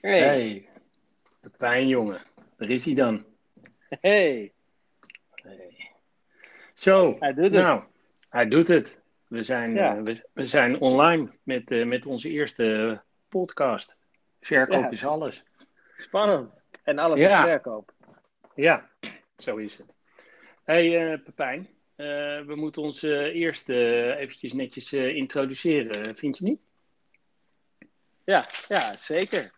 Hey. Hey, de pijnjongen. Daar is hij dan. Hey. Hey. Zo, Hij doet het. nou, hij doet het. We zijn, Ja. eh, we, we zijn online met, eh, met onze eerste podcast. Verkoop Ja. is alles. Spannend. En alles Ja. is verkoop. Ja, zo is het. hey, eh, Pepijn, we moeten ons eerst eventjes netjes introduceren, vind je niet? Ja, ja, zeker.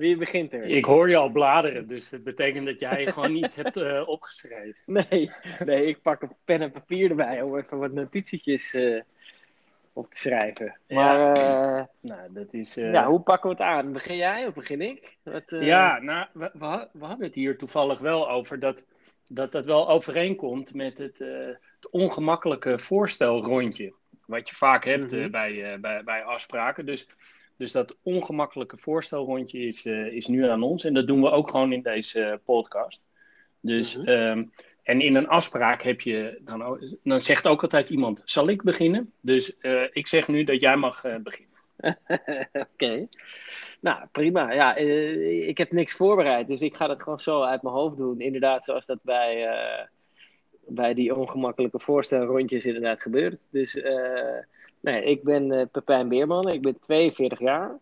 Wie begint er? Ik hoor je al bladeren, dus dat betekent dat jij gewoon iets hebt eh, opgeschreven. Nee, nee, ik pak een pen en papier erbij om even wat notitietjes eh, op te schrijven. Maar eh, Nou, dat is... ja, hoe pakken we het aan? Begin jij of begin ik? Wat, Ja, nou, we, we, we hadden het hier toevallig wel over dat dat, dat wel overeenkomt met het, het ongemakkelijke voorstelrondje. Wat je vaak hebt Mhm. bij, bij, bij afspraken. Dus, dus dat ongemakkelijke voorstelrondje is, eh, is nu aan ons. En dat doen we ook gewoon in deze podcast. Dus, Mhm. ehm, en in een afspraak heb je dan, dan zegt ook altijd iemand: Zal ik beginnen? Dus eh, ik zeg nu dat jij mag eh, beginnen. Oké. Nou, prima. Ja, ik heb niks voorbereid, dus ik ga dat gewoon zo uit mijn hoofd doen. Inderdaad, zoals dat bij, bij die ongemakkelijke voorstelrondjes inderdaad gebeurt. Dus nee, ik ben eh, Pepijn Beerman, ik ben 42 jaar.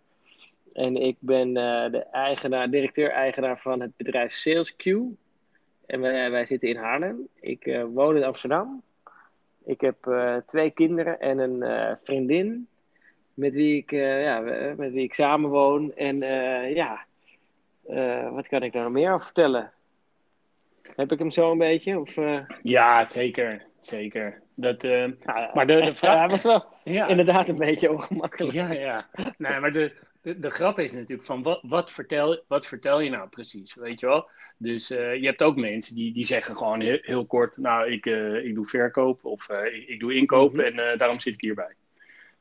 En ik ben eh, de eigenaar, directeur-eigenaar van het bedrijf SalesQ. En wij, zitten in Haarlem. Ik eh, woon in Amsterdam. Ik heb twee kinderen en een vriendin met wie ik, eh, ja, met wie ik samenwoon. En ja, wat kan ik daar nog meer over vertellen? Heb ik hem zo een beetje? Of, Ja, zeker. Zeker. Dat, eh, nou, Maar de- de vraag- was wel ja. inderdaad een beetje ongemakkelijk. Ja, ja. Nee, maar de, de, de grap is natuurlijk van wat, wat, vertel, wat vertel je nou precies, weet je wel? Dus eh, je hebt ook mensen die, die zeggen gewoon heel, heel kort, nou, ik, eh, ik doe verkoop of ik, ik doe inkoop Mhm. en daarom zit ik hierbij.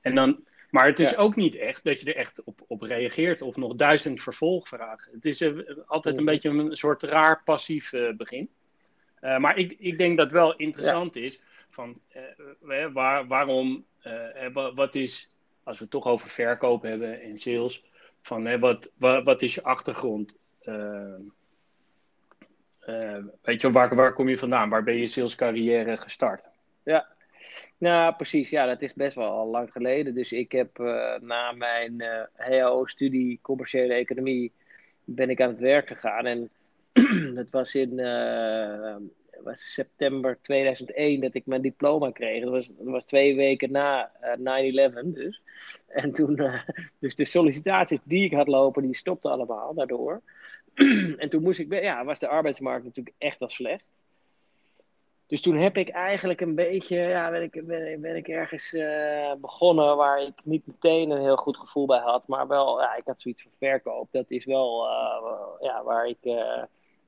En dan, maar het is Ja. ook niet echt dat je er echt op, op reageert of nog duizend vervolgvragen. Het is altijd een beetje een soort raar passief begin. Eh, maar ik, ik denk dat wel interessant is van eh, eh, waar, waarom, wa- wat is, als we het toch over verkoop hebben en sales, van wat, wat, wat is je achtergrond? Weet je, waar, waar kom je vandaan? Waar ben je salescarrière gestart? Nou, precies. Ja, dat is best wel al lang geleden. Dus ik heb na mijn HAO-studie commerciële economie ben ik aan het werk gegaan. En dat was in eh, was september 2001 dat ik mijn diploma kreeg. Dat was, dat was twee weken na eh 9-11 dus. En toen, eh, dus de sollicitaties die ik had lopen, die stopten allemaal daardoor. en toen moest ik, ja, was de arbeidsmarkt natuurlijk echt wel slecht. Dus toen heb ik eigenlijk een beetje, ja, ben ik, ben, ben ik ergens eh, begonnen waar ik niet meteen een heel goed gevoel bij had. Maar wel, ja, ik had zoiets van verkoop. Dat is wel eh, ja, waar, ik, eh,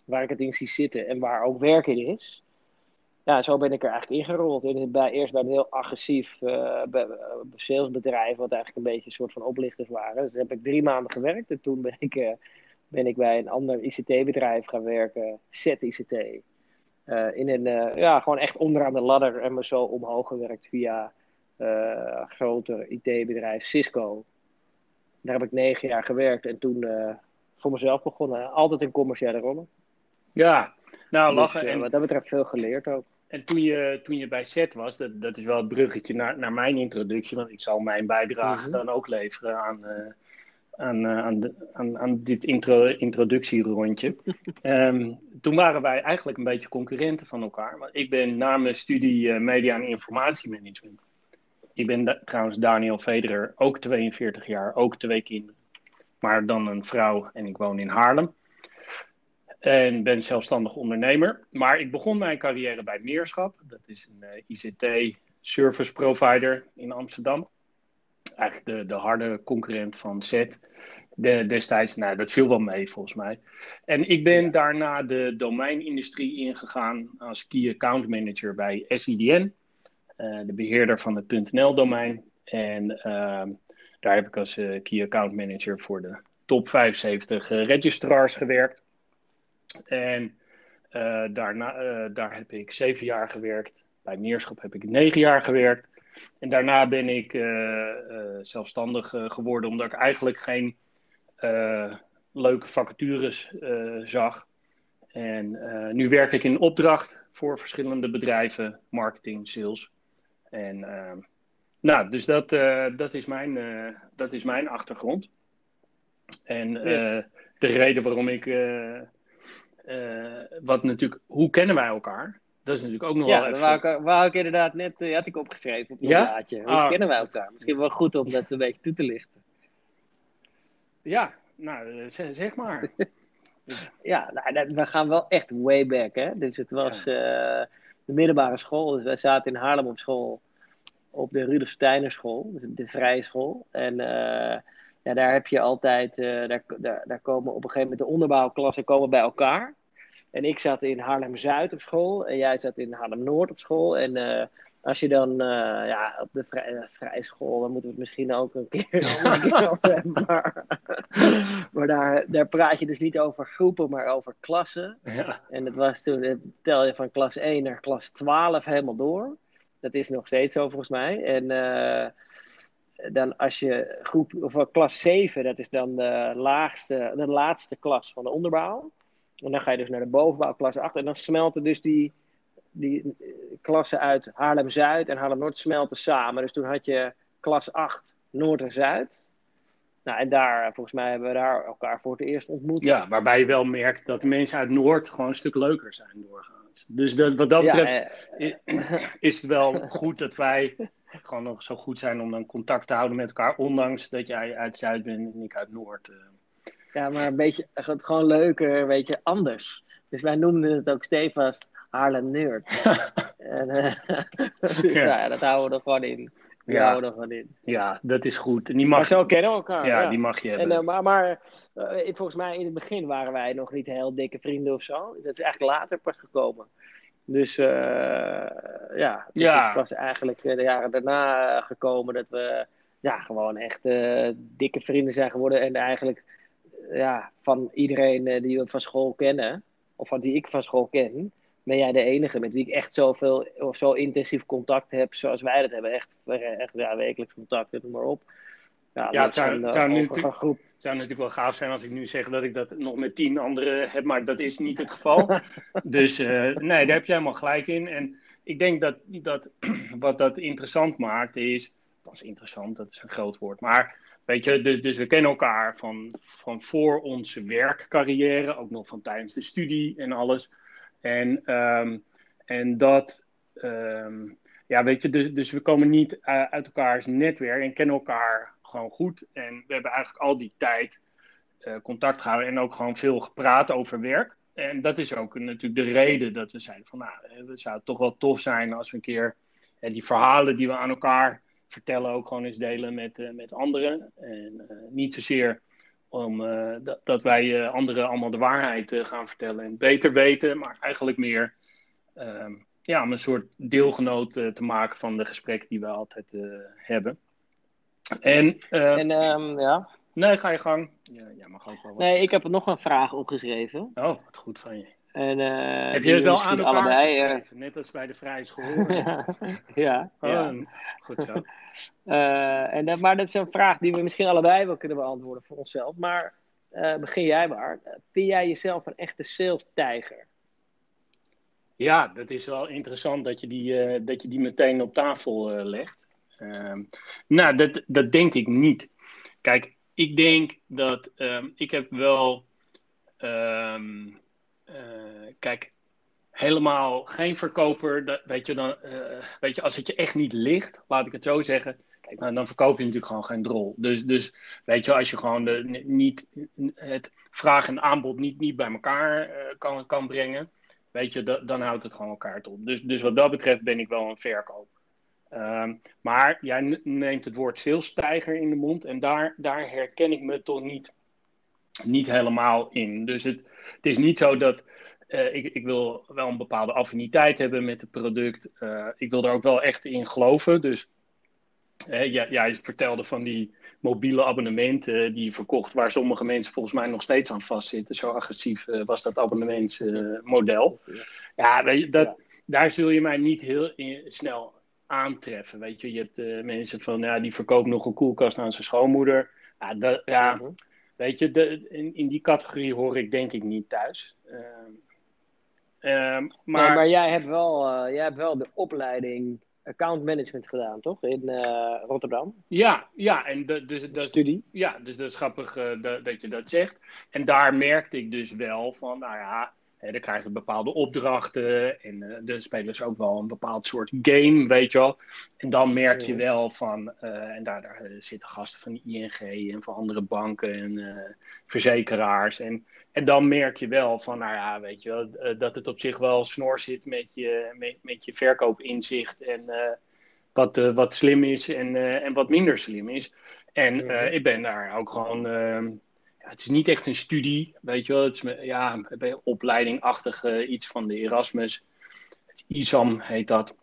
waar ik het in zie zitten en waar ook werk in is. Ja, zo ben ik er eigenlijk ingerold. En bij, eerst bij een heel agressief eh, eh, salesbedrijf, wat eigenlijk een beetje een soort van oplichters waren. Dus daar heb ik drie maanden gewerkt. En toen ben ik, eh, ben ik bij een ander ICT-bedrijf gaan werken, Z-ICT. Eh, in een, ja, gewoon echt onderaan de ladder en me zo omhoog gewerkt via eh grote IT-bedrijf Cisco. Daar heb ik negen jaar gewerkt en toen voor mezelf begonnen. Altijd in commerciële rollen. Ja, nou Dus, lachen. eh, en, wat dat betreft veel geleerd ook. en toen, je, toen je bij SET was, dat, dat is wel het bruggetje naar, naar mijn introductie, want ik zal mijn bijdrage Mhm. dan ook leveren aan, eh, aan, eh, aan, de, aan, aan dit intro, introductierondje. Ehm, toen waren wij eigenlijk een beetje concurrenten van elkaar. Want ik ben na mijn studie media en informatiemanagement. Ik ben da- trouwens Daniel Federer, ook 42 jaar, ook twee kinderen. Maar dan een vrouw en ik woon in Haarlem. En ben zelfstandig ondernemer. Maar ik begon mijn carrière bij Meerschap. Dat is een eh, ICT-service provider in Amsterdam. Eigenlijk de, de harde concurrent van Z. De, destijds, nou, dat viel wel mee volgens mij. En ik ben daarna de domeinindustrie ingegaan als Key Account Manager bij SIDN, eh, de beheerder van het .nl-domein. En ehm, daar heb ik als eh, Key Account Manager voor de top 75 eh, registrars gewerkt. En eh, daarna, eh, daar heb ik zeven jaar gewerkt. Bij Meerschap heb ik negen jaar gewerkt. En daarna ben ik eh, zelfstandig geworden, omdat ik eigenlijk geen, leuke vacatures zag. En nu werk ik in opdracht voor verschillende bedrijven, marketing, sales. En nou, dus dat, dat, is mijn, dat is mijn achtergrond. En de reden waarom ik wat natuurlijk, hoe kennen wij elkaar? Dat is natuurlijk ook nog ja, wel even... Ja, wou, wou ik inderdaad net, uh, had ik opgeschreven op een ja? blaadje. Hoe ah. kennen wij elkaar? Misschien wel goed om dat een beetje toe te lichten. Ja, nou, zeg, zeg maar. ja, nou, we gaan wel echt way back, hè. Dus het was ja. uh, de middelbare school. Dus wij zaten in Haarlem op school, op de Rudolf Steiner school, dus de vrije school. En uh, ja, daar heb je altijd, daar, daar, daar komen op een gegeven moment de onderbouwklassen komen bij elkaar. En ik zat in Haarlem-Zuid op school en jij zat in Haarlem-Noord op school. En uh, als je dan uh, ja, op de vrij, vrije school, dan moeten we het misschien ook een keer, een keer over hebben. Maar, maar daar, daar praat je dus niet over groepen, maar over klassen. Ja. En het was toen, tel je van klas 1 naar klas 12 helemaal door. Dat is nog steeds zo volgens mij. En dan als je groep, of klas 7, dat is dan de laagste, de laatste klas van de onderbouw. En dan ga je dus naar de bovenbouw, klas 8. En dan smelten dus die, die eh, klassen uit Haarlem-Zuid en Haarlem-Noord smelten samen. Dus toen had je klas 8 Noord en Zuid. Nou, en daar, volgens mij hebben we daar elkaar voor het eerst ontmoet. Ja, waarbij je wel merkt dat de mensen uit Noord gewoon een stuk leuker zijn doorgaans. Dus dat, wat dat betreft ja, eh, is het wel goed dat wij gewoon nog zo goed zijn om dan contact te houden met elkaar. Ondanks dat jij uit Zuid bent en ik uit Noord. Ja, maar een beetje, gewoon leuker, een beetje anders. Dus wij noemden het ook stevast Haarlem Nerd. en, uh, ja. ja. dat houden we er gewoon in. Die ja. houden we er gewoon in. Ja, dat is goed. En die mag... Maar zo kennen we elkaar. Ja, ja. die mag je hebben. En, uh, maar maar uh, volgens mij in het begin waren wij nog niet heel dikke vrienden of zo. Dat is eigenlijk later pas gekomen. Dus ja, het ja. pas eigenlijk de jaren daarna gekomen dat we ja, gewoon echt dikke vrienden zijn geworden. En eigenlijk ja, van iedereen uh, die we van school kennen, of van die ik van school ken, ben jij de enige met wie ik echt zoveel of zo intensief contact heb zoals wij dat hebben. Echt, echt ja, wekelijks contact, noem maar op. Ja, ja het zou, een, zou, natuurlijk, groep. zou natuurlijk wel gaaf zijn als ik nu zeg dat ik dat nog met tien anderen heb, maar dat is niet het geval. dus uh, nee, daar heb je helemaal gelijk in. En ik denk dat, dat wat dat interessant maakt is, dat is interessant, dat is een groot woord, maar Weet je, dus, dus, we kennen elkaar van, van voor onze werkcarrière, ook nog van tijdens de studie en alles. En, um, en dat, um, ja, weet je, dus, dus we komen niet uh, uit elkaars netwerk en kennen elkaar gewoon goed. En we hebben eigenlijk al die tijd uh, contact gehouden en ook gewoon veel gepraat over werk. En dat is ook natuurlijk de reden dat we zeiden van, nou, het zou toch wel tof zijn als we een keer uh, die verhalen die we aan elkaar vertellen ook gewoon eens delen met, uh, met anderen. En uh, niet zozeer om, uh, dat, dat, wij anderen allemaal de waarheid gaan vertellen en beter weten, maar eigenlijk meer ehm, ja, om een soort deelgenoot te maken van de gesprekken die we altijd hebben. En, en um, ja. Nee, ga je gang. Ja, ja, mag ook wel wat nee, ik heb nog een vraag opgeschreven. Oh, wat goed van je. En, uh, Heb je het wel aan elkaar allebei, geschreven? Net als bij de vrije school. ja, oh, ja. Goed zo. Uh, en dat, maar dat is een vraag die we misschien allebei wel kunnen beantwoorden voor onszelf. Maar uh, begin jij maar. Vind jij jezelf een echte sales-tijger? Ja, dat is wel interessant dat je die, dat je die meteen op tafel legt. Ehm, nou, dat, dat denk ik niet. Kijk, ik denk dat ehm, ik heb wel... Um, uh, kijk, helemaal geen verkoper. Dat, weet, je, dan, uh, weet je, als het je echt niet ligt, laat ik het zo zeggen. Kijk, dan verkoop je natuurlijk gewoon geen drol. Dus, dus weet je, als je gewoon de, niet, het vraag en aanbod niet, niet bij elkaar uh, kan, kan brengen, weet je, da, dan houdt het gewoon elkaar op. Dus, dus wat dat betreft ben ik wel een verkoper. Um, maar jij neemt het woord salesstijger in de mond en daar, daar herken ik me toch niet, niet helemaal in. Dus het, het is niet zo dat uh, ik, ik, wil wel een bepaalde affiniteit hebben met het product. Uh, ik wil er ook wel echt in geloven. Dus uh, jij, jij, vertelde van die mobiele abonnementen die je verkocht, waar sommige mensen volgens mij nog steeds aan vastzitten. Zo agressief was dat abonnementsmodel. ja, dat, daar zul je mij niet heel snel aantreffen. Weet je, je hebt mensen van, ja, die verkoopt nog een koelkast aan zijn schoonmoeder. Ja, dat, ja, mhm weet je, de, in, in, die categorie hoor ik denk ik niet thuis. Ehm, ehm, maar... Nee, maar jij hebt, wel, uh, jij hebt wel de opleiding account management gedaan, toch? In uh, Rotterdam? Ja, ja. En de, dus, dat, Studie? Ja, dus dat is grappig uh, dat, dat je dat zegt. En daar merkte ik dus wel van, nou ja, dan krijgen bepaalde opdrachten en uh, de spelers ook wel een bepaald soort game, weet je wel. En dan merk je wel van, uh, en daar, daar, eh, zitten gasten van ING en van andere banken en verzekeraars. En, en dan merk je wel van, nou ja, weet je wel, dat het op zich wel snor zit met je, met, met je verkoopinzicht en wat, wat slim is en, en wat minder slim is. En ik ben daar ook gewoon ehm, het is niet echt een studie, weet je wel. Het is ja, een opleidingachtig uh, iets van de Erasmus. Het ISAM heet dat.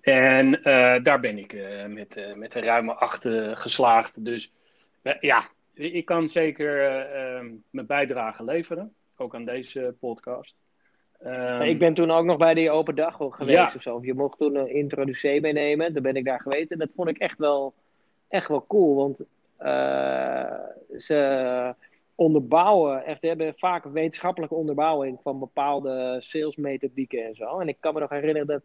En uh, daar ben ik uh, met, met een ruime acht geslaagd. Dus ja, ik kan zeker ehm, mijn bijdrage leveren. Ook aan deze podcast. Um, ik ben toen ook nog bij die open dag geweest ja. of zo. Je mocht toen een introducee meenemen. Daar ben ik daar geweest. En dat vond ik echt wel, echt wel cool. Want ze onderbouwen, echt hebben vaak wetenschappelijke onderbouwing van bepaalde salesmethodieken en zo. En ik kan me nog herinneren dat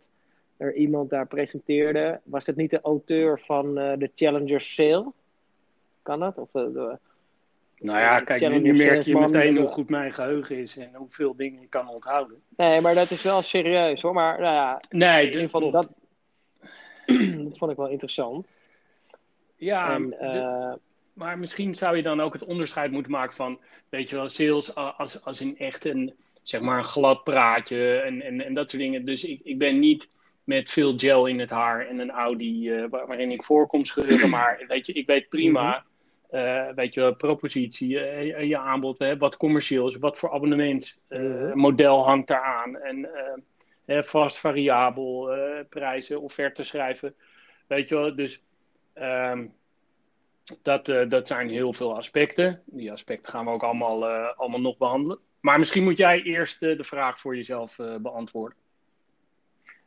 er iemand daar presenteerde. Was het niet de auteur van uh, de Challenger Sale? Kan dat? Of de nou ja, kijk, nu, nu merk je meteen hoe goed mijn geheugen is en hoeveel dingen ik kan onthouden. Nee, maar dat is wel serieus hoor. Maar nou ja, nee, in ieder geval dat, dat vond ik wel interessant. Ja, en, uh, maar misschien zou je dan ook het onderscheid moeten maken van, weet je wel, sales als, als in echt een, zeg maar, een glad praatje en, en, en dat soort dingen. Dus ik, ik ben niet met veel gel in het haar en een Audi uh, waarin ik voorkom scheuren. Maar weet je, ik weet prima, uh, weet je, propositie, uh, je aanbod, hè, wat commercieel is, wat voor abonnementsmodel hangt daaraan. En vast variabel, prijzen, offerte schrijven. Weet je wel, dus um, dat, uh, dat zijn heel veel aspecten. Die aspecten gaan we ook allemaal, uh, allemaal nog behandelen. Maar misschien moet jij eerst uh, de vraag voor jezelf beantwoorden.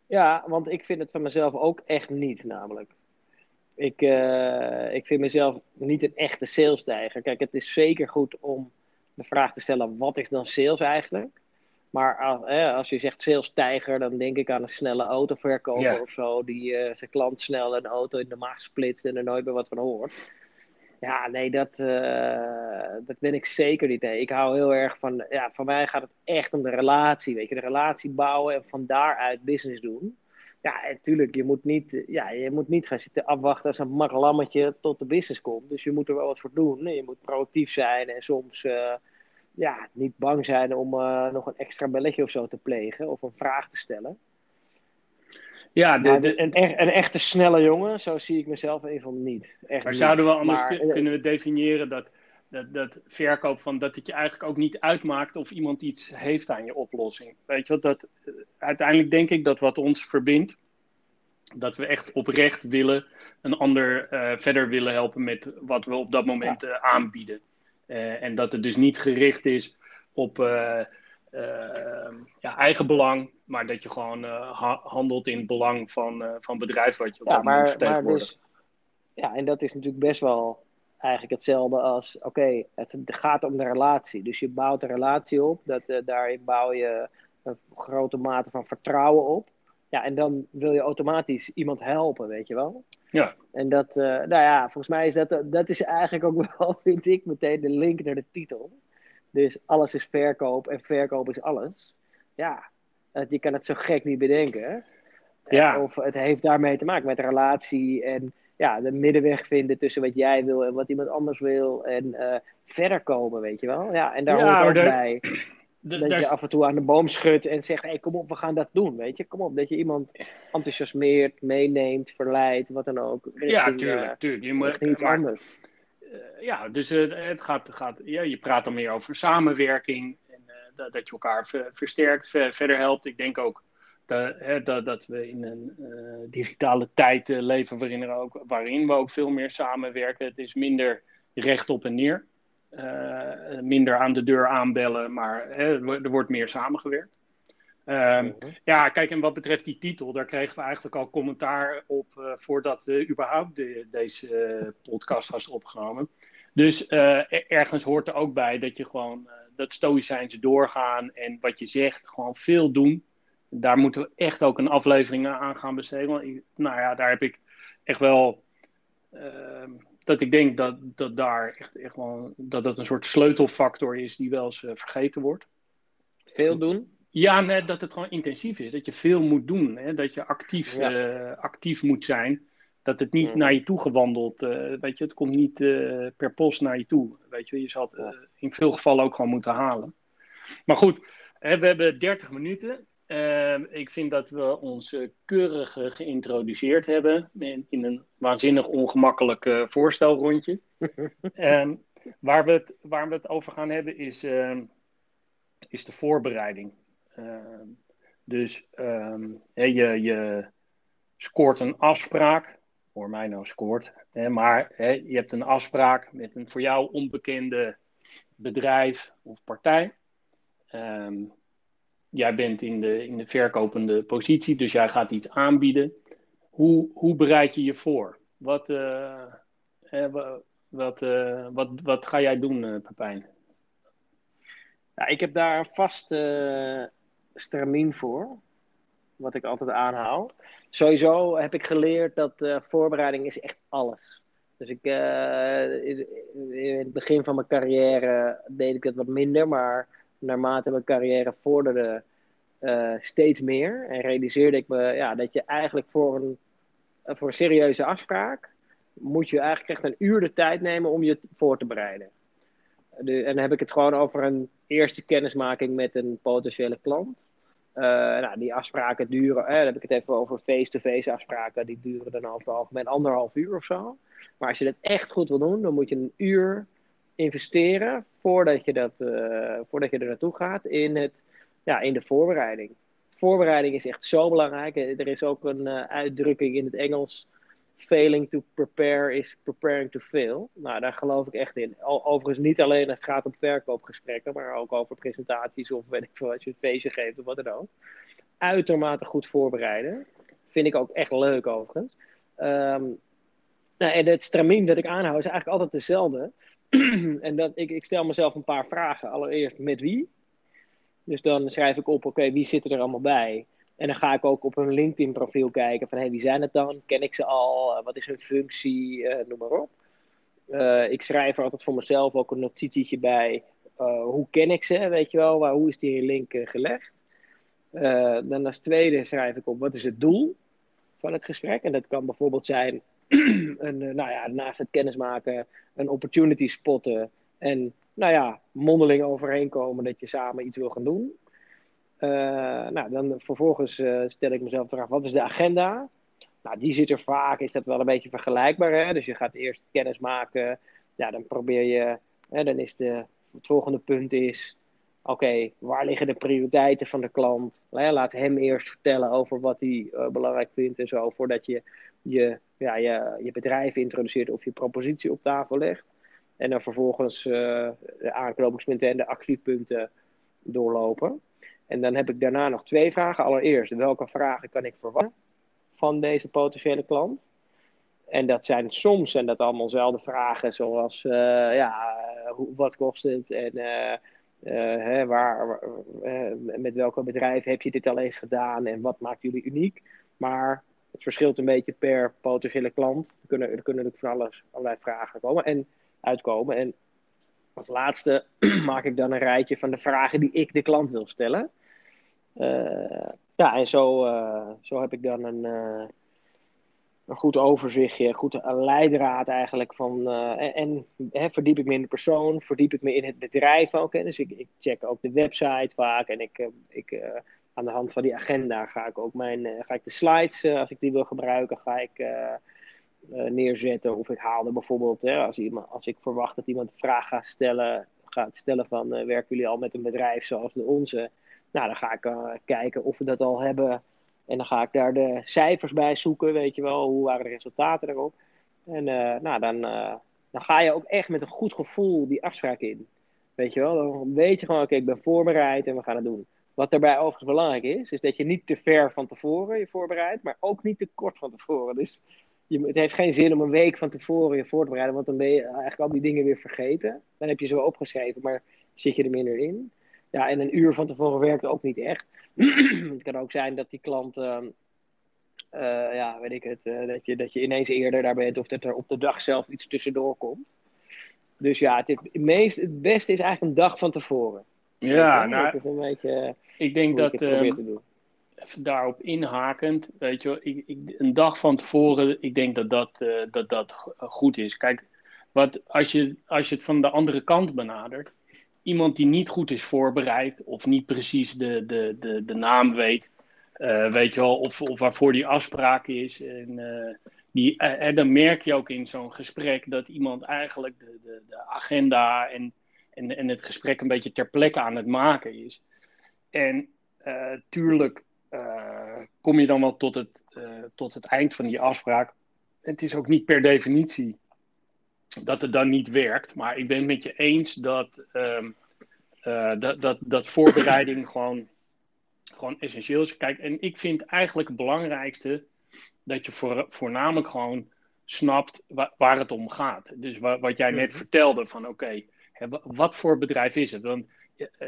Ja, want ik vind het van mezelf ook echt niet, namelijk. Ik, ik vind mezelf niet een echte salesstijger. Kijk, het is zeker goed om de vraag te stellen: wat is dan sales eigenlijk? Maar als, als je zegt salestijger, dan denk ik aan een snelle autoverkoper yeah. of zo, die zijn klant snel een auto in de maag splitst en er nooit meer wat van hoort. Ja, nee, dat, uh, dat ben ik zeker niet. Nee. Ik hou heel erg van, ja, voor mij gaat het echt om de relatie, weet je, de relatie bouwen en van daaruit business doen. Ja, natuurlijk, je moet niet, ja, je moet niet gaan zitten afwachten als een mak lammetje tot de business komt. Dus je moet er wel wat voor doen. Je moet proactief zijn en soms uh, ja, niet bang zijn om uh, nog een extra belletje of zo te plegen of een vraag te stellen. Ja, de, de, een, een, echte snelle jongen, zo zie ik mezelf in ieder geval niet. Echt maar niet. zouden we anders maar, kunnen we definiëren dat, dat, dat verkoop van dat het je eigenlijk ook niet uitmaakt of iemand iets heeft aan je oplossing? Weet je wat, dat, uiteindelijk denk ik dat wat ons verbindt, dat we echt oprecht willen een ander uh, verder willen helpen met wat we op dat moment ja. uh, aanbieden. Uh, en dat het dus niet gericht is op ja, eigen belang, maar dat je gewoon handelt in het belang van, van bedrijf wat je op ja, maar, maar dus, Ja, en dat is natuurlijk best wel eigenlijk hetzelfde als, oké, okay, het gaat om de relatie. Dus je bouwt een relatie op, dat, daarin bouw je een grote mate van vertrouwen op. Ja, en dan wil je automatisch iemand helpen, weet je wel. Ja. En dat, nou ja, volgens mij is dat, dat is eigenlijk ook wel, vind ik, meteen de link naar de titel. Dus alles is verkoop en verkoop is alles. Ja, je kan het zo gek niet bedenken. Ja. Of het heeft daarmee te maken met relatie en ja, de middenweg vinden tussen wat jij wil en wat iemand anders wil. En uh, verder komen, weet je wel. Ja, en daar ja, hoort ook de, bij dat je af en toe aan de boom schudt en zegt: hey, kom op, we gaan dat doen. Weet je, kom op. Dat je iemand enthousiasmeert, meeneemt, verleidt, wat dan ook. Richting, ja, tuurlijk. Uh, tuurlijk. Je moet, iets maar, anders. Uh, ja, dus het gaat, gaat ja, je praat dan meer over samenwerking dat, dat je elkaar versterkt, verder helpt. Ik denk ook dat, hè, dat, dat we in een digitale tijd leven waarin, er ook, waarin we ook veel meer samenwerken. Het is minder recht op en neer. Uh, minder aan de deur aanbellen, maar hè, er wordt meer samengewerkt. Um, ja, kijk, en wat betreft die titel, daar kregen we eigenlijk al commentaar op voordat überhaupt de, deze podcast was opgenomen. Dus ergens hoort er ook bij dat je gewoon dat stoïcijns doorgaan en wat je zegt, gewoon veel doen. Daar moeten we echt ook een aflevering aan gaan besteden. Want nou ja, daar heb ik echt wel. Dat ik denk dat, dat daar echt, echt wel. dat dat een soort sleutelfactor is die wel eens vergeten wordt. Veel doen? Ja, net dat het gewoon intensief is. Dat je veel moet doen. Hè? Dat je actief, actief moet zijn. Dat het niet naar je toe gewandeld, uh, weet je, het komt niet per post naar je toe. Weet je, je zal het in veel gevallen ook gewoon moeten halen. Maar goed, hè, we hebben 30 minuten. Ehm, ik vind dat we ons keurig geïntroduceerd hebben in, in, een waanzinnig ongemakkelijk voorstelrondje. um, waar, we het, waar we het over gaan hebben is, ehm, is de voorbereiding. dus je, je scoort een afspraak voor mij nou scoort. Maar je hebt een afspraak met een voor jou onbekende bedrijf of partij. Jij bent in de, in de verkopende positie, dus jij gaat iets aanbieden. Hoe, hoe bereid je je voor? Wat, uh, hè, wat, uh, wat, wat ga jij doen, uh, Pepijn? Ik heb daar een vast stramien voor wat ik altijd aanhaal. Sowieso heb ik geleerd dat uh, voorbereiding is echt alles. Dus ik, uh, in, het begin van mijn carrière deed ik het wat minder, maar naarmate mijn carrière vorderde uh, steeds meer. En realiseerde ik me ja, dat je eigenlijk voor een, voor een serieuze afspraak moet je eigenlijk echt een uur de tijd nemen om je voor te bereiden. De, en dan heb ik het gewoon over een eerste kennismaking met een potentiële klant. Uh, nou, die afspraken duren, eh, dan heb ik het even over face-to-face afspraken, die duren dan over het algemeen anderhalf uur of zo. Maar als je dat echt goed wil doen, dan moet je een uur investeren voordat je, dat, uh, voordat je er naartoe gaat in, het, ja, in de voorbereiding. Voorbereiding is echt zo belangrijk. Er is ook een uh, uitdrukking in het Engels failing to prepare is preparing to fail. Nou, daar geloof ik echt in. Overigens niet alleen als het gaat om verkoopgesprekken, maar ook over presentaties of weet ik veel, als je een feestje geeft of wat dan ook. Uitermate goed voorbereiden. Vind ik ook echt leuk overigens. Um, nou, en het stramien dat ik aanhoud is eigenlijk altijd dezelfde. en dat, ik, ik stel mezelf een paar vragen. Allereerst met wie? Dus dan schrijf ik op, oké, wie zitten er allemaal bij? En dan ga ik ook op hun LinkedIn-profiel kijken van hey, wie zijn het dan? Ken ik ze al? Uh, wat is hun functie? Uh, noem maar op. Uh, ik schrijf er altijd voor mezelf ook een notitietje bij. hoe ken ik ze? Weet je wel? Waar, hoe is die link gelegd? dan als tweede schrijf ik op wat is het doel van het gesprek? En dat kan bijvoorbeeld zijn, een, nou ja, naast het kennismaken, een opportunity spotten. En nou ja, mondeling overeenkomen dat je samen iets wil gaan doen. Uh, nou, dan vervolgens uh, stel ik mezelf de vraag, wat is de agenda? Nou, die zit er vaak, is dat wel een beetje vergelijkbaar. Hè? Dus je gaat eerst kennis maken. Ja, dan probeer je, hè, dan is de, het volgende punt is, oké, waar liggen de prioriteiten van de klant? Laat hem eerst vertellen over wat hij belangrijk vindt en zo, voordat je je, ja, je bedrijf introduceert of je propositie op tafel legt. En dan vervolgens de aanknopingspunten en de actiepunten doorlopen. En dan heb ik daarna nog twee vragen. Allereerst, welke vragen kan ik verwachten van deze potentiële klant? En dat zijn soms zijn dat allemaal dezelfde vragen, zoals uh, ja, hoe, wat kost het en uh, hè, waar, met welke bedrijf heb je dit al eens gedaan en wat maakt jullie uniek? Maar het verschilt een beetje per potentiële klant. Er kunnen, er kunnen van alles, allerlei vragen komen en uitkomen. En als laatste maak ik dan een rijtje van de vragen die ik de klant wil stellen. Uh, ja, en zo, uh, zo heb ik dan een, uh, een goed overzichtje, een goed leidraad eigenlijk van. en, en hè, verdiep ik me in de persoon, verdiep ik me in het bedrijf ook. Hè? Dus ik, ik check ook de website vaak en ik, ik aan de hand van die agenda ga ik ook mijn, ga ik de slides, als ik die wil gebruiken, ga ik uh, neerzetten. Of ik haalde bijvoorbeeld, hè, als, iemand, als ik verwacht dat iemand een vraag gaat stellen, gaat stellen van werken jullie al met een bedrijf zoals de onze? Nou, dan ga ik kijken of we dat al hebben. En dan ga ik daar de cijfers bij zoeken, weet je wel. Hoe waren de resultaten erop? En nou, dan, dan ga je ook echt met een goed gevoel die afspraak in. Weet je wel, dan weet je gewoon, oké, ik ben voorbereid en we gaan het doen. Wat daarbij overigens belangrijk is, is dat je niet te ver van tevoren je voorbereidt, maar ook niet te kort van tevoren. Dus je, het heeft geen zin om een week van tevoren je voor te bereiden, want dan ben je eigenlijk al die dingen weer vergeten. Dan heb je ze wel opgeschreven, maar zit je er minder in. Ja, en een uur van tevoren werkt ook niet echt. het kan ook zijn dat die klant, uh, ja, weet ik het, uh, dat, je, dat je ineens eerder daar bent of dat er op de dag zelf iets tussendoor komt. Dus ja, het, het, meest, het beste is eigenlijk een dag van tevoren. Ja, nou, dat is een beetje ik denk dat. Ik ehm, even daarop inhakend, weet je, ik, ik, een dag van tevoren, ik denk dat dat, uh, dat, dat goed is. Kijk, wat, als, je, als je het van de andere kant benadert, iemand die niet goed is voorbereid of niet precies de, de, de, de naam weet, uh, weet je wel, of, of waarvoor die afspraak is. En, uh, die, en dan merk je ook in zo'n gesprek dat iemand eigenlijk de, de, de agenda en, en, en het gesprek een beetje ter plekke aan het maken is. En uh, tuurlijk uh, kom je dan wel tot het, uh, tot het eind van die afspraak. Het is ook niet per definitie dat het dan niet werkt. Maar ik ben het met je eens dat, um, dat, dat, dat voorbereiding gewoon, gewoon essentieel is. Kijk, en ik vind eigenlijk het belangrijkste dat je voor, voornamelijk gewoon snapt waar, waar het om gaat. Dus wa, wat jij net mhm. vertelde van oké, okay, wat voor bedrijf is het? Want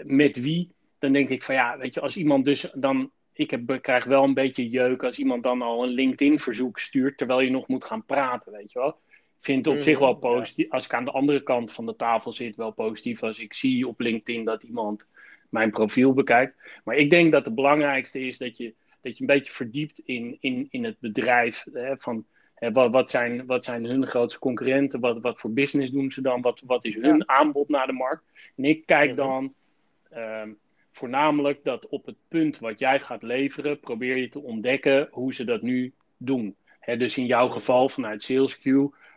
met wie dan denk ik van ja, weet je, als iemand dus dan. Ik heb, krijg wel een beetje jeuk als iemand dan al een LinkedIn-verzoek stuurt terwijl je nog moet gaan praten, weet je wel. Ik vind het op zich wel positief. Als ik aan de andere kant van de tafel zit, wel positief als ik zie op LinkedIn dat iemand mijn profiel bekijkt. Maar ik denk dat het belangrijkste is dat je, dat je een beetje verdiept in, in, in het bedrijf. Hè, van, hè, wat, wat, zijn, wat zijn hun grootste concurrenten? Wat, wat voor business doen ze dan? Wat, wat is hun aanbod naar de markt? En ik kijk mhm. dan. Ehm, voornamelijk dat op het punt wat jij gaat leveren, probeer je te ontdekken hoe ze dat nu doen. dus in jouw geval vanuit SalesQ,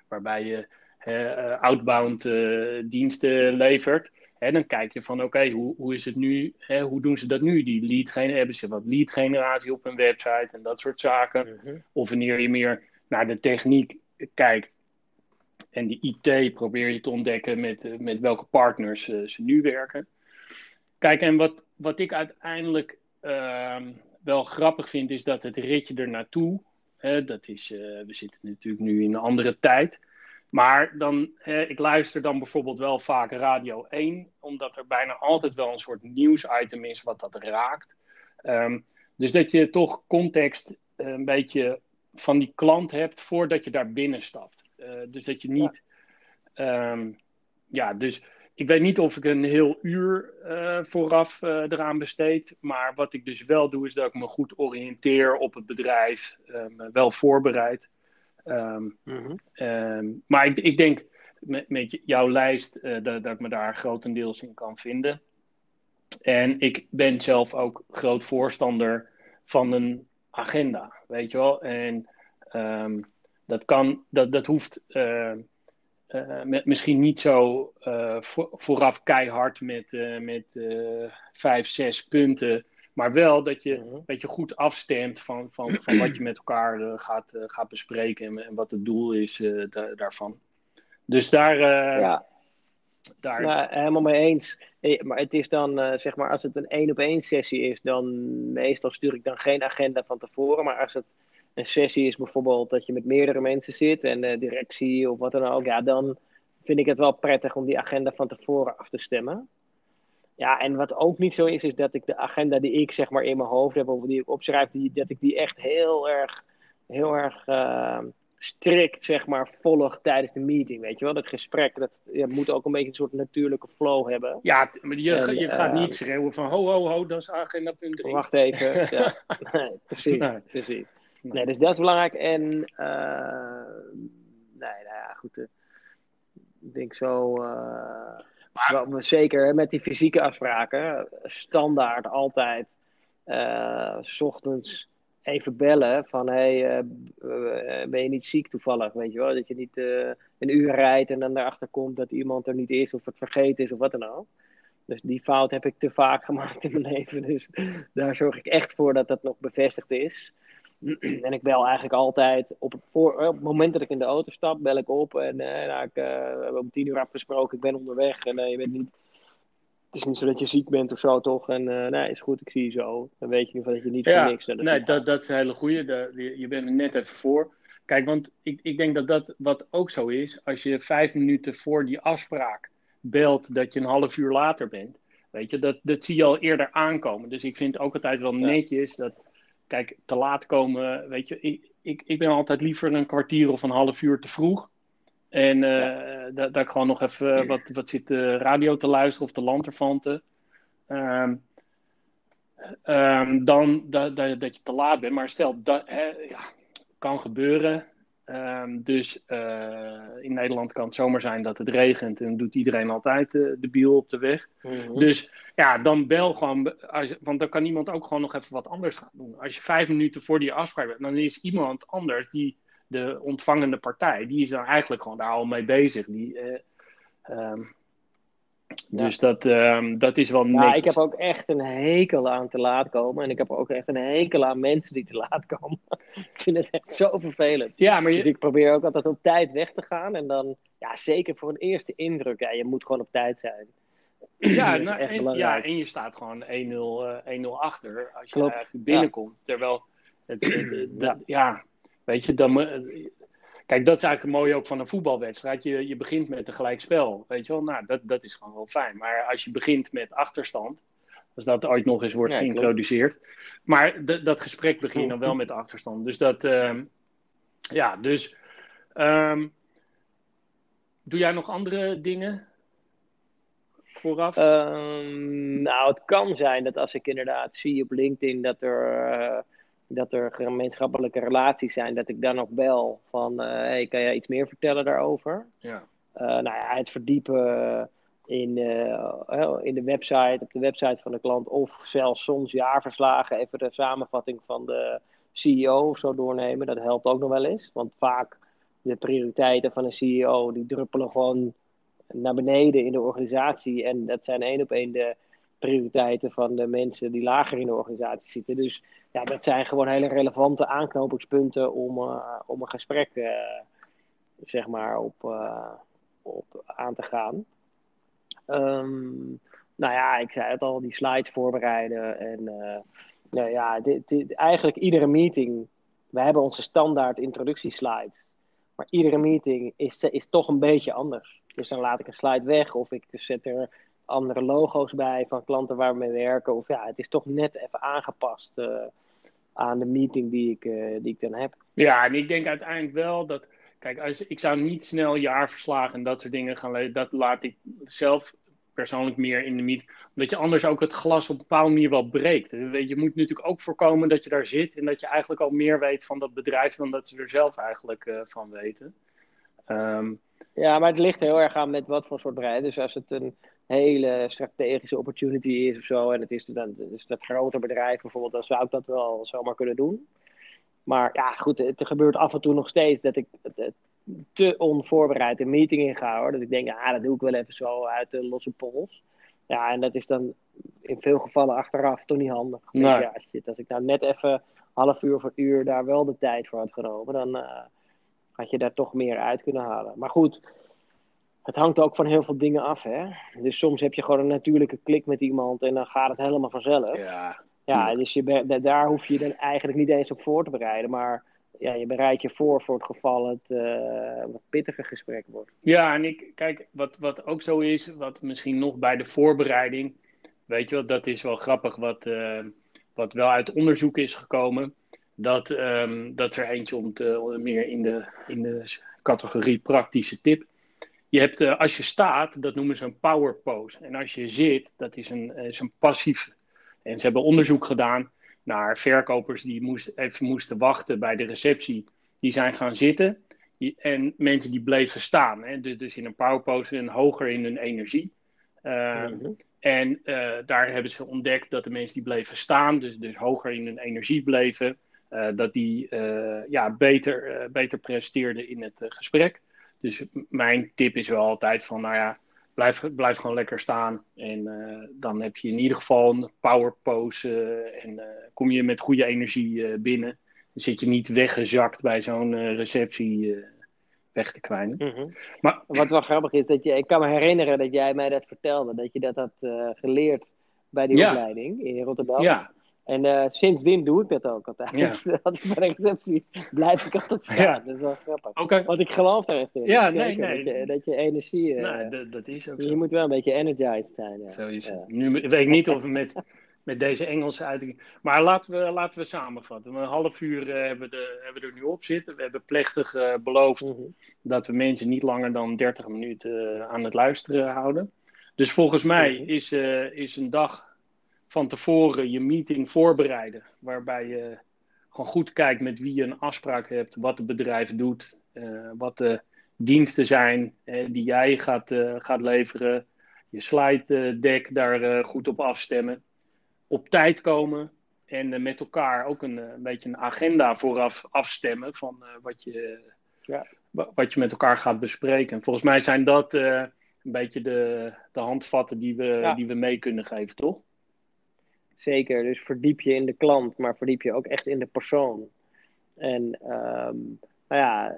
waarbij je uh, outbound uh, diensten levert. dan kijk je van oké, hoe, hoe is het nu? hoe doen ze dat nu? Die lead hebben ze wat lead generatie op hun website en dat soort zaken. Mhm. Of wanneer je meer naar de techniek kijkt en de IT probeer je te ontdekken met, met welke partners ze nu werken. Kijk, en wat, wat ik uiteindelijk ehm, wel grappig vind, is dat het ritje er naartoe. Hè, dat is, uh, we zitten natuurlijk nu in een andere tijd. Maar dan, hè, ik luister dan bijvoorbeeld wel vaak Radio 1, omdat er bijna altijd wel een soort nieuwsitem is wat dat raakt. Um, dus dat je toch context uh, een beetje van die klant hebt voordat je daar binnen stapt. Uh, dus dat je niet. Ja, um, ja dus ik weet niet of ik een heel uur uh, vooraf uh, eraan besteed. Maar wat ik dus wel doe, is dat ik me goed oriënteer op het bedrijf. Um, wel voorbereid. Um, mm-hmm. um, maar ik, ik, denk met, met jouw lijst uh, dat, dat, ik me daar grotendeels in kan vinden. En ik ben zelf ook groot voorstander van een agenda. Weet je wel? En dat, kan, dat, dat hoeft uh, met, misschien niet zo uh, vooraf keihard met, uh, met vijf, zes punten. Maar wel dat je, mm dat je goed afstemt van, van, van wat je met elkaar gaat, gaat bespreken en, en, wat het doel is da daarvan. Dus daar. ja. daar... Ja, helemaal mee eens. Maar het is dan, zeg maar, als het een één op één sessie is, dan meestal stuur ik dan geen agenda van tevoren. Maar als het een sessie is bijvoorbeeld dat je met meerdere mensen zit en de directie of wat dan ook, ja, dan vind ik het wel prettig om die agenda van tevoren af te stemmen. Ja, en wat ook niet zo is, is dat ik de agenda die ik zeg maar in mijn hoofd heb, of die ik opschrijf, die, dat ik die echt heel erg, heel erg uh, strikt zeg maar volg tijdens de meeting. Weet je wel, dat gesprek, dat ja, moet ook een beetje een soort natuurlijke flow hebben. Ja, maar je, je gaat niet schreeuwen van ho, ho, ho, dat is agenda punt 3. Wacht even. ja. nee, precies, nee. precies. Nee, dus dat is belangrijk. En uh, nee, nou ja, goed. Uh, ik denk zo. Uh, maar, wel, zeker met die fysieke afspraken, standaard altijd. s ochtends even bellen van hey, ben je niet ziek toevallig, weet je wel? Dat je niet een uur rijdt en dan daarachter komt dat iemand er niet is of het vergeten is of wat dan ook. Dus die fout heb ik te vaak gemaakt in mijn leven. Dus daar zorg ik echt voor dat dat nog bevestigd is. En ik bel eigenlijk altijd op het, voor, op het moment dat ik in de auto stap, bel ik op. En uh, nou, ik, uh, we hebben om tien uur afgesproken, ik ben onderweg. En uh, je bent niet, het is niet zo dat je ziek bent of zo, toch? En nee, is goed, ik zie je zo. Dan weet je in ieder geval dat je niet ja, voor niks... nee, dat, dat is een hele goede. je, je bent er net even voor. Kijk, want ik, ik denk dat dat wat ook zo is. Als je vijf minuten voor die afspraak belt dat je een half uur later bent. Weet je, dat, dat zie je al eerder aankomen. Dus ik vind ook altijd wel netjes dat, kijk, te laat komen. Weet je, ik, ik, ik ben altijd liever een kwartier of een half uur te vroeg. En uh, dat, dat ik gewoon nog even wat, wat zit de radio te luisteren of de lanterfanten. Um, um, dan dat, dat, dat, je te laat bent. Maar stel, dat hè, ja, kan gebeuren. Um, dus uh, in Nederland kan het zomaar zijn dat het regent en doet iedereen altijd uh, de biel op de weg. Mm -hmm. Dus ja, dan bel gewoon, als, want dan kan iemand ook gewoon nog even wat anders gaan doen. Als je vijf minuten voor die afspraak bent, dan is iemand anders die de ontvangende partij, die is dan eigenlijk gewoon daar al mee bezig. Die, uh, um, dus ja. dat, um, dat is wel netjes. Ja, ik heb ook echt een hekel aan te laat komen. En ik heb ook echt een hekel aan mensen die te laat komen. ik vind het echt zo vervelend. Ja, maar je... Dus ik probeer ook altijd op tijd weg te gaan. En dan, ja, zeker voor een eerste indruk. Ja, je moet gewoon op tijd zijn. Ja, nou, en, ja en je staat gewoon 1-0 uh, achter als je Klopt. binnenkomt. Ja. Terwijl, het, het, het, ja. ja, weet je, dan, Kijk, dat is eigenlijk mooi ook van een voetbalwedstrijd. Je, je begint met een gelijkspel. Weet je wel, nou, dat, dat is gewoon wel fijn. Maar als je begint met achterstand, als dat ooit nog eens wordt ja, geïntroduceerd. Klopt. Maar dat gesprek begint dan wel met achterstand. Dus dat, uh, ja, dus. Um, doe jij nog andere dingen vooraf? Um, nou, het kan zijn dat als ik inderdaad zie op LinkedIn dat er. Dat er gemeenschappelijke relaties zijn, dat ik dan nog bel van, uh, hey, kan jij iets meer vertellen daarover? Ja. Uh, nou ja, het verdiepen in, uh, in de website, op de website van de klant, of zelfs soms jaarverslagen, even de samenvatting van de CEO of zo doornemen, dat helpt ook nog wel eens. Want vaak de prioriteiten van een CEO, die druppelen gewoon naar beneden in de organisatie en dat zijn één op één de prioriteiten van de mensen die lager in de organisatie zitten. Dus ja, dat zijn gewoon hele relevante aanknopingspunten om, uh, om een gesprek uh, zeg maar op, uh, op aan te gaan. Um, nou ja, ik zei het al, die slides voorbereiden. En nou ja, dit, dit, eigenlijk iedere meeting, we hebben onze standaard introductieslides. Maar iedere meeting is, is toch een beetje anders. Dus dan laat ik een slide weg of ik zet er andere logo's bij van klanten waar we mee werken. Of ja, het is toch net even aangepast uh, aan de meeting die ik, uh, die ik dan heb. Ja, en ik denk uiteindelijk wel dat. Kijk, als, ik zou niet snel jaarverslagen en dat soort dingen gaan lezen. Dat laat ik zelf persoonlijk meer in de meeting. Omdat je anders ook het glas op een bepaalde manier wel breekt. Je moet natuurlijk ook voorkomen dat je daar zit en dat je eigenlijk al meer weet van dat bedrijf dan dat ze er zelf eigenlijk uh, van weten. Um, ja, maar het ligt heel erg aan met wat voor soort bedrijf. Dus als het een hele strategische opportunity is of zo. En het is dan dus dat grote bedrijf bijvoorbeeld, dan zou ik dat wel zomaar kunnen doen. Maar ja, goed, het gebeurt af en toe nog steeds dat ik te onvoorbereid een meeting inga hoor. Dat ik denk, ah, dat doe ik wel even zo uit de losse pols. Ja, en dat is dan in veel gevallen achteraf toch niet handig. Nee. Dus ja, shit, als ik nou net even half uur voor uur daar wel de tijd voor had genomen, dan uh, had je daar toch meer uit kunnen halen. Maar goed, het hangt ook van heel veel dingen af. Hè? Dus soms heb je gewoon een natuurlijke klik met iemand en dan gaat het helemaal vanzelf. Ja, ja dus je, daar hoef je dan eigenlijk niet eens op voor te bereiden. Maar ja, je bereidt je voor voor het geval het uh, wat pittiger gesprek wordt. Ja, en ik, kijk, wat, wat ook zo is, wat misschien nog bij de voorbereiding, weet je wel, dat is wel grappig, wat, uh, wat wel uit onderzoek is gekomen. Dat, um, dat er eentje om te, meer in de, in de categorie praktische tip je hebt, uh, als je staat, dat noemen ze een power pose. En als je zit, dat is een, is een passief. En ze hebben onderzoek gedaan naar verkopers die moest, even moesten wachten bij de receptie. Die zijn gaan zitten. En mensen die bleven staan. Hè? Dus, dus in een power pose en hoger in hun energie. Uh, mm-hmm. En uh, daar hebben ze ontdekt dat de mensen die bleven staan, dus, dus hoger in hun energie bleven, dat die ja, beter, beter presteerden in het gesprek. Dus mijn tip is wel altijd van, nou ja, blijf, blijf gewoon lekker staan. En uh, dan heb je in ieder geval een power pose uh, en uh, kom je met goede energie binnen. Dan zit je niet weggezakt bij zo'n receptie weg te kwijnen. Mm-hmm. Maar, Wat wel grappig is, dat je, ik kan me herinneren dat jij mij dat vertelde. Dat je dat had geleerd bij die ja. opleiding in Rotterdam. Ja. En uh, sindsdien doe ik dat ook altijd. Ja. Als ik bij de receptie blijf ik altijd staan. Ja. Dat is wel grappig. Okay. Want ik geloof daar echt in. Ja, nee, nee. Dat je, dat je energie... Uh, dat is ook zo. Je moet wel een beetje energized zijn. Ja. Zo is het. Nu weet ik niet of we met, met deze Engelse uitdrukking... Maar laten we, laten we samenvatten. Een half uur uh, hebben, we de, hebben we er nu op zitten. We hebben plechtig beloofd mm -hmm. dat we mensen niet langer dan 30 minuten aan het luisteren houden. Dus volgens mij -hmm. is, is een dag van tevoren je meeting voorbereiden. Waarbij je gewoon goed kijkt met wie je een afspraak hebt, wat het bedrijf doet, uh, wat de diensten zijn uh, die jij gaat, uh, gaat leveren. Je slide deck daar goed op afstemmen. Op tijd komen en met elkaar ook een, een, beetje een agenda vooraf afstemmen van wat, je, ja. wat je met elkaar gaat bespreken. En volgens mij zijn dat een beetje de, de handvatten die we, ja. die we mee kunnen geven, toch? Zeker, dus verdiep je in de klant, maar verdiep je ook echt in de persoon. En um, nou ja,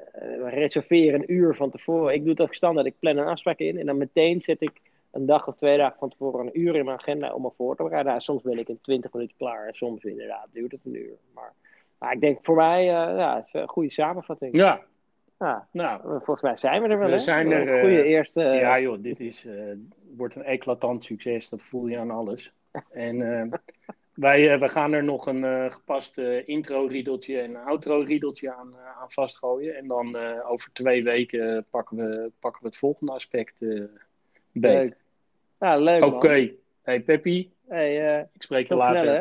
reserveer een uur van tevoren. Ik doe het ook standaard, ik plan een afspraak in en dan meteen zet ik een dag of twee dagen van tevoren een uur in mijn agenda om me voor te bereiden. Nou, soms ben ik in 20 minuten klaar en soms inderdaad duurt het een uur. Maar, maar ik denk voor mij, uh, ja, het is een goede samenvatting. Ja. ja. Nou, volgens mij zijn we er wel. We hè? zijn er. Een goede eerste. Ja, joh, dit is, uh, wordt een eclatant succes. Dat voel je aan alles. En uh, wij, uh, wij gaan er nog een uh, gepast intro-riedeltje en een outro-riedeltje aan, aan vastgooien. En dan over twee weken pakken we, pakken we het volgende aspect beet. Leuk. Ja, leuk Oké. Okay. Hey Peppy. Hey, ik spreek je later. Snel,